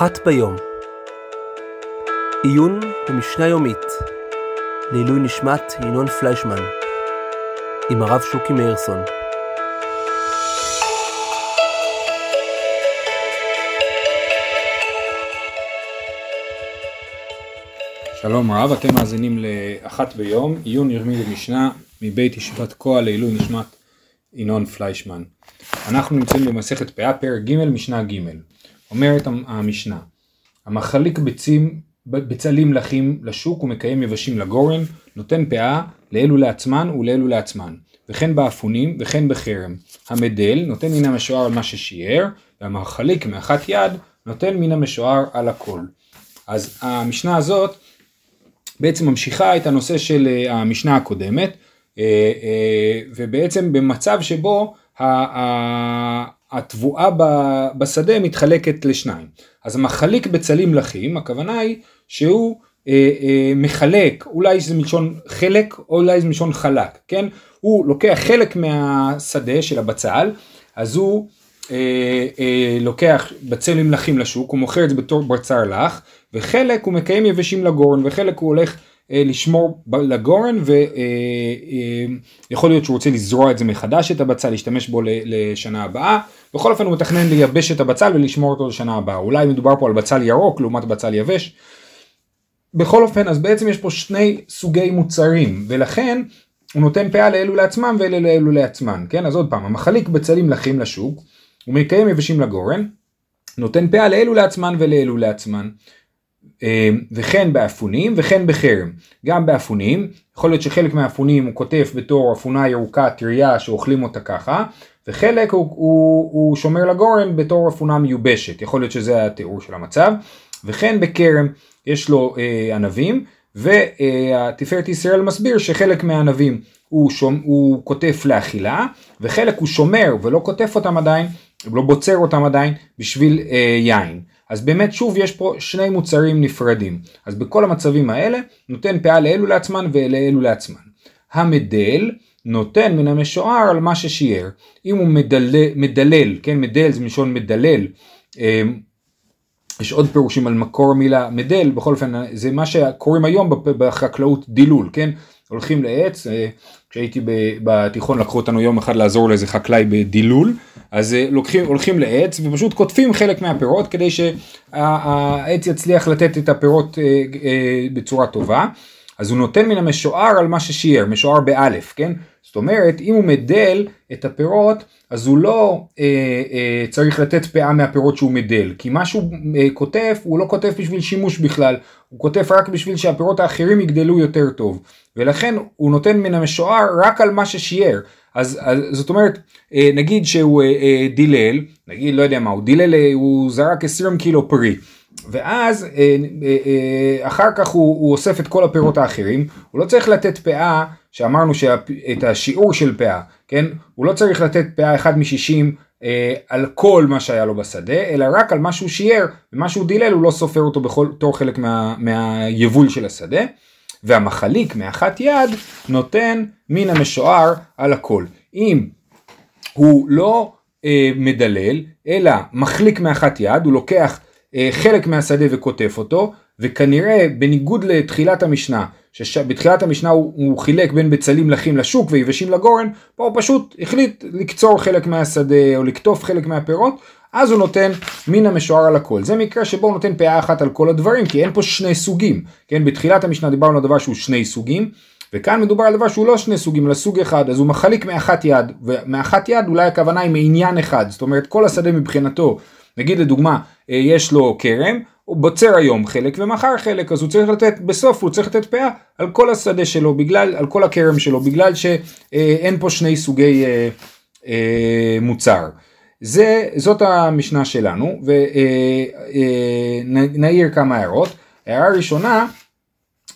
אחת ביום. עיון במשנה יומית לעילוי נשמת ינון פליישמן עם הרב שוקי מאירסון. שלום רב, אתם מאזינים לאחת ביום, עיון ירמי במשנה מבית ישיבת כהל לעילוי נשמת ינון פליישמן. אנחנו נמצאים במסכת פאה, פרק ג', משנה ג'. אומרת המשנה, המחליק ביצים, בצלים לחים לשוק ומקיים יבשים לגורן, נותן פאה לאלו לעצמן ולאלו לעצמן, וכן באפונים וכן בחרם. המדל נותן מן המשוער על מה ששיער, והמחליק מאחת יד נותן מן המשוער על הכל. אז המשנה הזאת בעצם ממשיכה את הנושא של אה, המשנה הקודמת, אה, אה, ובעצם במצב שבו התבואה בשדה מתחלקת לשניים. אז המחליק בצלים לחים, הכוונה היא שהוא אה, אה, מחלק, אולי זה מלשון חלק, או אולי זה מלשון חלק, כן? הוא לוקח חלק מהשדה של הבצל, אז הוא אה, אה, לוקח בצלים לחים לשוק, הוא מוכר את זה בתור בצר לח, וחלק הוא מקיים יבשים לגורן, וחלק הוא הולך לשמור לגורן ויכול אה, אה, להיות שהוא רוצה לזרוע את זה מחדש את הבצל, להשתמש בו לשנה הבאה. בכל אופן הוא מתכנן לייבש את הבצל ולשמור אותו לשנה הבאה. אולי מדובר פה על בצל ירוק לעומת בצל יבש. בכל אופן אז בעצם יש פה שני סוגי מוצרים ולכן הוא נותן פאה לאלו לעצמם ולאלו לעצמן. כן אז עוד פעם המחליק בצלים לחים לשוק הוא מקיים יבשים לגורן נותן פאה לאלו לעצמן ולאלו לעצמן. אמ, וכן באפונים וכן בחרם. גם באפונים, יכול להיות שחלק מהאפונים הוא כותב בתור אפונה ירוקה טריה שאוכלים אותה ככה, וחלק הוא, הוא, הוא שומר לגורן בתור אפונה מיובשת, יכול להיות שזה התיאור של המצב, וכן בכרם יש לו אה, ענבים, והתפארת ישראל מסביר שחלק מהענבים הוא, שומ, הוא כותב לאכילה, וחלק הוא שומר ולא כותב אותם עדיין, לא בוצר אותם עדיין בשביל אה, יין. אז באמת שוב יש פה שני מוצרים נפרדים. אז בכל המצבים האלה נותן פאה לאלו לעצמן ולאלו לעצמן. המדל נותן מן המשוער על מה ששיער. אם הוא מדלל, מדלל כן מדל זה מלשון מדלל. אמ, יש עוד פירושים על מקור המילה מדל, בכל אופן זה מה שקוראים היום בחקלאות דילול, כן? הולכים לעץ, אה, כשהייתי בתיכון לקחו אותנו יום אחד לעזור לאיזה חקלאי בדילול, אז אה, לוקחים, הולכים לעץ ופשוט קוטפים חלק מהפירות כדי שהעץ יצליח לתת את הפירות אה, בצורה טובה. אז הוא נותן מן המשוער על מה ששיער, משוער באלף, כן? זאת אומרת, אם הוא מדל את הפירות, אז הוא לא אה, אה, צריך לתת פאה מהפירות שהוא מדל, כי מה שהוא אה, כותב, הוא לא כותב בשביל שימוש בכלל, הוא כותב רק בשביל שהפירות האחרים יגדלו יותר טוב, ולכן הוא נותן מן המשוער רק על מה ששיער. אז, אז זאת אומרת, אה, נגיד שהוא אה, אה, דילל, נגיד, לא יודע מה, הוא דילל, אה, הוא זרק 20 קילו פרי. ואז אה, אה, אה, אחר כך הוא, הוא אוסף את כל הפירות האחרים, הוא לא צריך לתת פאה, שאמרנו את השיעור של פאה, כן? הוא לא צריך לתת פאה 1 מ-60 על כל מה שהיה לו בשדה, אלא רק על מה שהוא שיער, ומה שהוא דילל הוא לא סופר אותו בתור חלק מה, מהיבול של השדה. והמחליק מאחת יד נותן מן המשוער על הכל. אם הוא לא אה, מדלל, אלא מחליק מאחת יד, הוא לוקח חלק מהשדה וכותף אותו, וכנראה בניגוד לתחילת המשנה, שבתחילת המשנה הוא, הוא חילק בין בצלים לחים לשוק ויבשים לגורן, פה הוא פשוט החליט לקצור חלק מהשדה או לקטוף חלק מהפירות, אז הוא נותן מן המשוער על הכל. זה מקרה שבו הוא נותן פאה אחת על כל הדברים, כי אין פה שני סוגים. כן, בתחילת המשנה דיברנו על דבר שהוא שני סוגים, וכאן מדובר על דבר שהוא לא שני סוגים, אלא סוג אחד, אז הוא מחליק מאחת יד, ומאחת יד אולי הכוונה היא מעניין אחד, זאת אומרת כל השדה מבחינתו נגיד לדוגמה, אה, יש לו כרם, הוא בוצר היום חלק ומחר חלק, אז הוא צריך לתת, בסוף הוא צריך לתת פאה על כל השדה שלו, בגלל, על כל הכרם שלו, בגלל שאין פה שני סוגי אה, אה, מוצר. זה, זאת המשנה שלנו, ונעיר אה, אה, כמה הערות. הערה ראשונה,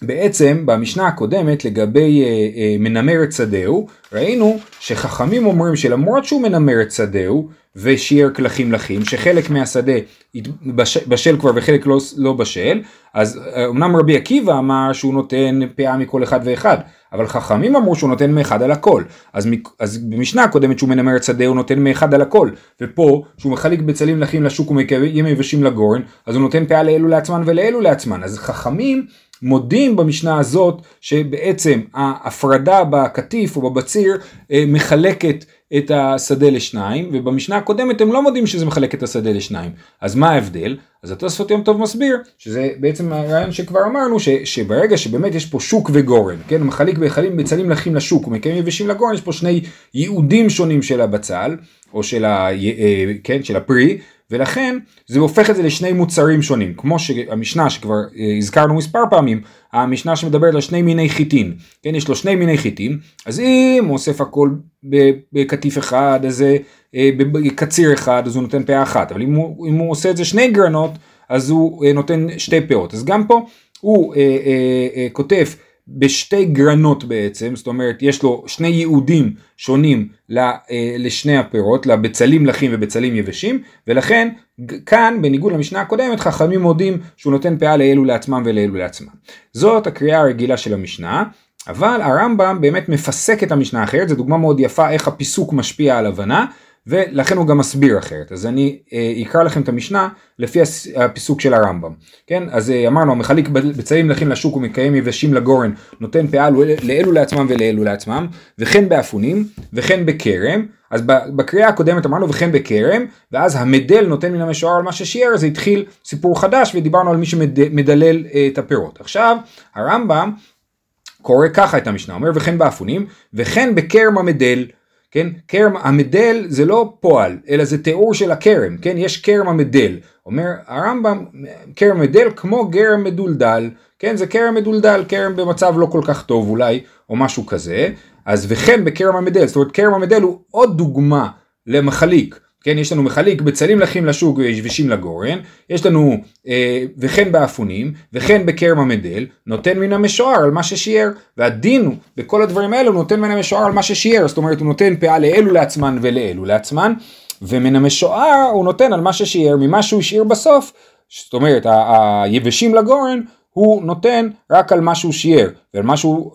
בעצם במשנה הקודמת לגבי אה, אה, מנמר את שדהו, ראינו שחכמים אומרים שלמרות שהוא מנמר את שדהו ושיער כלכים לחים, שחלק מהשדה בשל כבר וחלק לא, לא בשל, אז אה, אמנם רבי עקיבא אמר שהוא נותן פאה מכל אחד ואחד, אבל חכמים אמרו שהוא נותן מאחד על הכל. אז, אז במשנה הקודמת שהוא מנמר את שדה הוא נותן מאחד על הכל, ופה שהוא מחליק בצלים לחים לשוק ומקיים יבשים לגורן, אז הוא נותן פאה לאלו לעצמן ולאלו לעצמן. אז חכמים מודים במשנה הזאת שבעצם ההפרדה בקטיף או בבציר אה, מחלקת את השדה לשניים, ובמשנה הקודמת הם לא מודים שזה מחלק את השדה לשניים. אז מה ההבדל? אז התוספות יום טוב מסביר, שזה בעצם הרעיון שכבר אמרנו, ש, שברגע שבאמת יש פה שוק וגורן, כן, הוא מחליק בהיכלים בצלים לחים לשוק ומקיים יבשים לגורן, יש פה שני ייעודים שונים של הבצל, או של, ה, אה, כן, של הפרי, ולכן זה הופך את זה לשני מוצרים שונים, כמו שהמשנה שכבר אה, הזכרנו מספר פעמים, המשנה שמדברת על שני מיני חיטין, כן, יש לו שני מיני חיטים, אז אם הוא אוסף הכל בקטיף אחד, אז אה, בקציר אחד, אז הוא נותן פאה אחת, אבל אם הוא, אם הוא עושה את זה שני גרנות, אז הוא אה, נותן שתי פאות, אז גם פה הוא אה, אה, אה, כותב בשתי גרנות בעצם, זאת אומרת יש לו שני ייעודים שונים אה, לשני הפירות, לבצלים לחים ובצלים יבשים, ולכן כאן בניגוד למשנה הקודמת חכמים מודים שהוא נותן פאה לאלו לעצמם ולאלו לעצמם. זאת הקריאה הרגילה של המשנה, אבל הרמב"ם באמת מפסק את המשנה האחרת, זו דוגמה מאוד יפה איך הפיסוק משפיע על הבנה, ולכן הוא גם מסביר אחרת. אז אני אה, אקרא לכם את המשנה לפי הפיסוק של הרמב"ם. כן, אז אה, אמרנו, המחליק בצעים לחים לשוק ומקיים יבשים לגורן, נותן פאה לאלו לעצמם ולאלו לעצמם, וכן באפונים, וכן בכרם. אז בקריאה הקודמת אמרנו וכן בכרם, ואז המדל נותן מן המשוער על מה ששיער, זה התחיל סיפור חדש ודיברנו על מי שמדלל אה, את הפירות. עכשיו, הרמב"ם קורא ככה את המשנה, אומר וכן באפונים, וכן בכרם המדל. כן? כרם המדל זה לא פועל, אלא זה תיאור של הכרם, כן? יש כרם המדל. אומר הרמב"ם, כרם מדל כמו גרם מדולדל, כן? זה כרם מדולדל, כרם במצב לא כל כך טוב אולי, או משהו כזה. אז וכן בכרם המדל, זאת אומרת כרם המדל הוא עוד דוגמה למחליק. כן, יש לנו מחליק בצלים לחים לשוק וישבשים לגורן, יש לנו אה, וכן באפונים, וכן בכרם המדל, נותן מן המשוער על מה ששיער, והדין בכל הדברים האלו נותן מן המשוער על מה ששיער, זאת אומרת הוא נותן פאה לאלו לעצמן ולאלו לעצמן, ומן המשוער הוא נותן על מה ששיער, ממה שהוא השאיר בסוף, זאת אומרת היבשים לגורן, הוא נותן רק על מה שהוא שיער,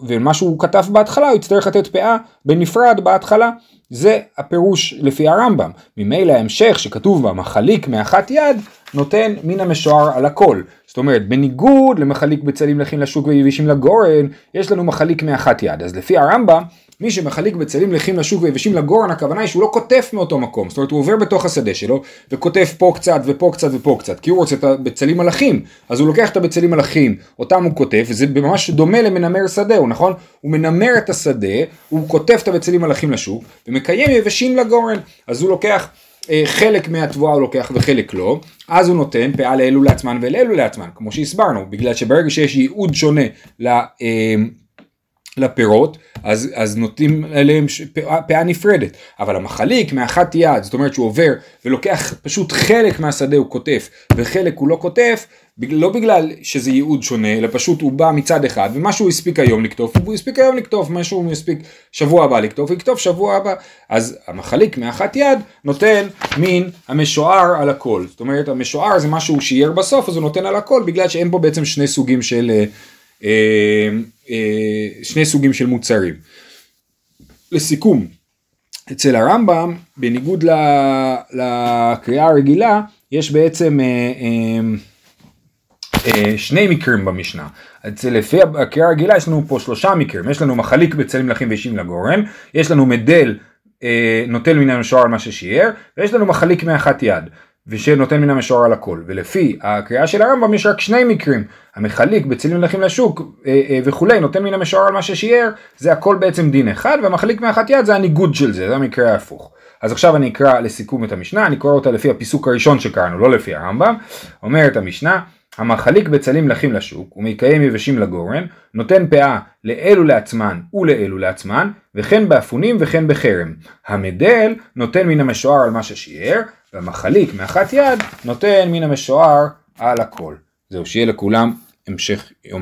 ומה שהוא כתב בהתחלה הוא יצטרך לתת פאה בנפרד בהתחלה. זה הפירוש לפי הרמב"ם. ממילא ההמשך שכתוב בה מחליק מאחת יד נותן מן המשוער על הכל. זאת אומרת בניגוד למחליק בצלים לחים לשוק ויבשים לגורן יש לנו מחליק מאחת יד. אז לפי הרמב"ם מי שמחליק בצלים לחים לשוק ויבשים לגורן הכוונה היא שהוא לא קוטף מאותו מקום. זאת אומרת הוא עובר בתוך השדה שלו וכותף פה קצת ופה קצת ופה קצת כי הוא רוצה את הבצלים מלאכים אז הוא לוקח את הבצלים מלאכים אותם הוא קוטף וזה ממש דומה למנמר שדה הוא נכון? הוא מנמר את השדה הוא קוטף את הבצלים מלאכים לשוק ומקיים יבשים לגורן אז הוא לוקח חלק מהתבואה הוא לוקח וחלק לא, אז הוא נותן פאה לאלו לעצמן ולאלו לעצמן, כמו שהסברנו, בגלל שברגע שיש ייעוד שונה ל... אה, לפירות, אז, אז נותנים עליהם פאה, פאה נפרדת. אבל המחליק מאחת יד, זאת אומרת שהוא עובר ולוקח פשוט חלק מהשדה הוא קוטף וחלק הוא לא קוטף, לא בגלל שזה ייעוד שונה, אלא פשוט הוא בא מצד אחד, ומה שהוא הספיק היום לקטוף, הוא הספיק היום לקטוף, מה שהוא הספיק שבוע הבא לקטוף, הוא יקטוף שבוע הבא. אז המחליק מאחת יד נותן מין המשוער על הכל. זאת אומרת, המשוער זה משהו שהוא שיער בסוף, אז הוא נותן על הכל, בגלל שאין פה בעצם שני סוגים של... אה, אה, אה, שני סוגים של מוצרים. לסיכום, אצל הרמב"ם, בניגוד לקריאה הרגילה, יש בעצם אה, שני מקרים במשנה. אצל לפי הקריאה הרגילה יש לנו פה שלושה מקרים, יש לנו מחליק בצלם לחים ואישים לגורם, יש לנו מדל נוטל מן המשוער על מה ששיער, ויש לנו מחליק מאחת יד. ושנותן מן המשוער על הכל. ולפי הקריאה של הרמב"ם יש רק שני מקרים. המחליק בצלים מלכים לשוק אה, אה, וכולי נותן מן המשוער על מה ששיער, זה הכל בעצם דין אחד, והמחליק מאחת יד זה הניגוד של זה, זה המקרה ההפוך. אז עכשיו אני אקרא לסיכום את המשנה, אני קורא אותה לפי הפיסוק הראשון שקראנו, לא לפי הרמב"ם. אומרת המשנה, המחליק בצלים לחים לשוק ומקיים יבשים לגורן, נותן פאה לאלו לעצמן ולאלו לעצמן, וכן באפונים וכן בחרם. המדל נותן מן המשוער על מה ששיער, והמחליק מאחת יד נותן מן המשוער על הכל. זהו, שיהיה לכולם המשך יום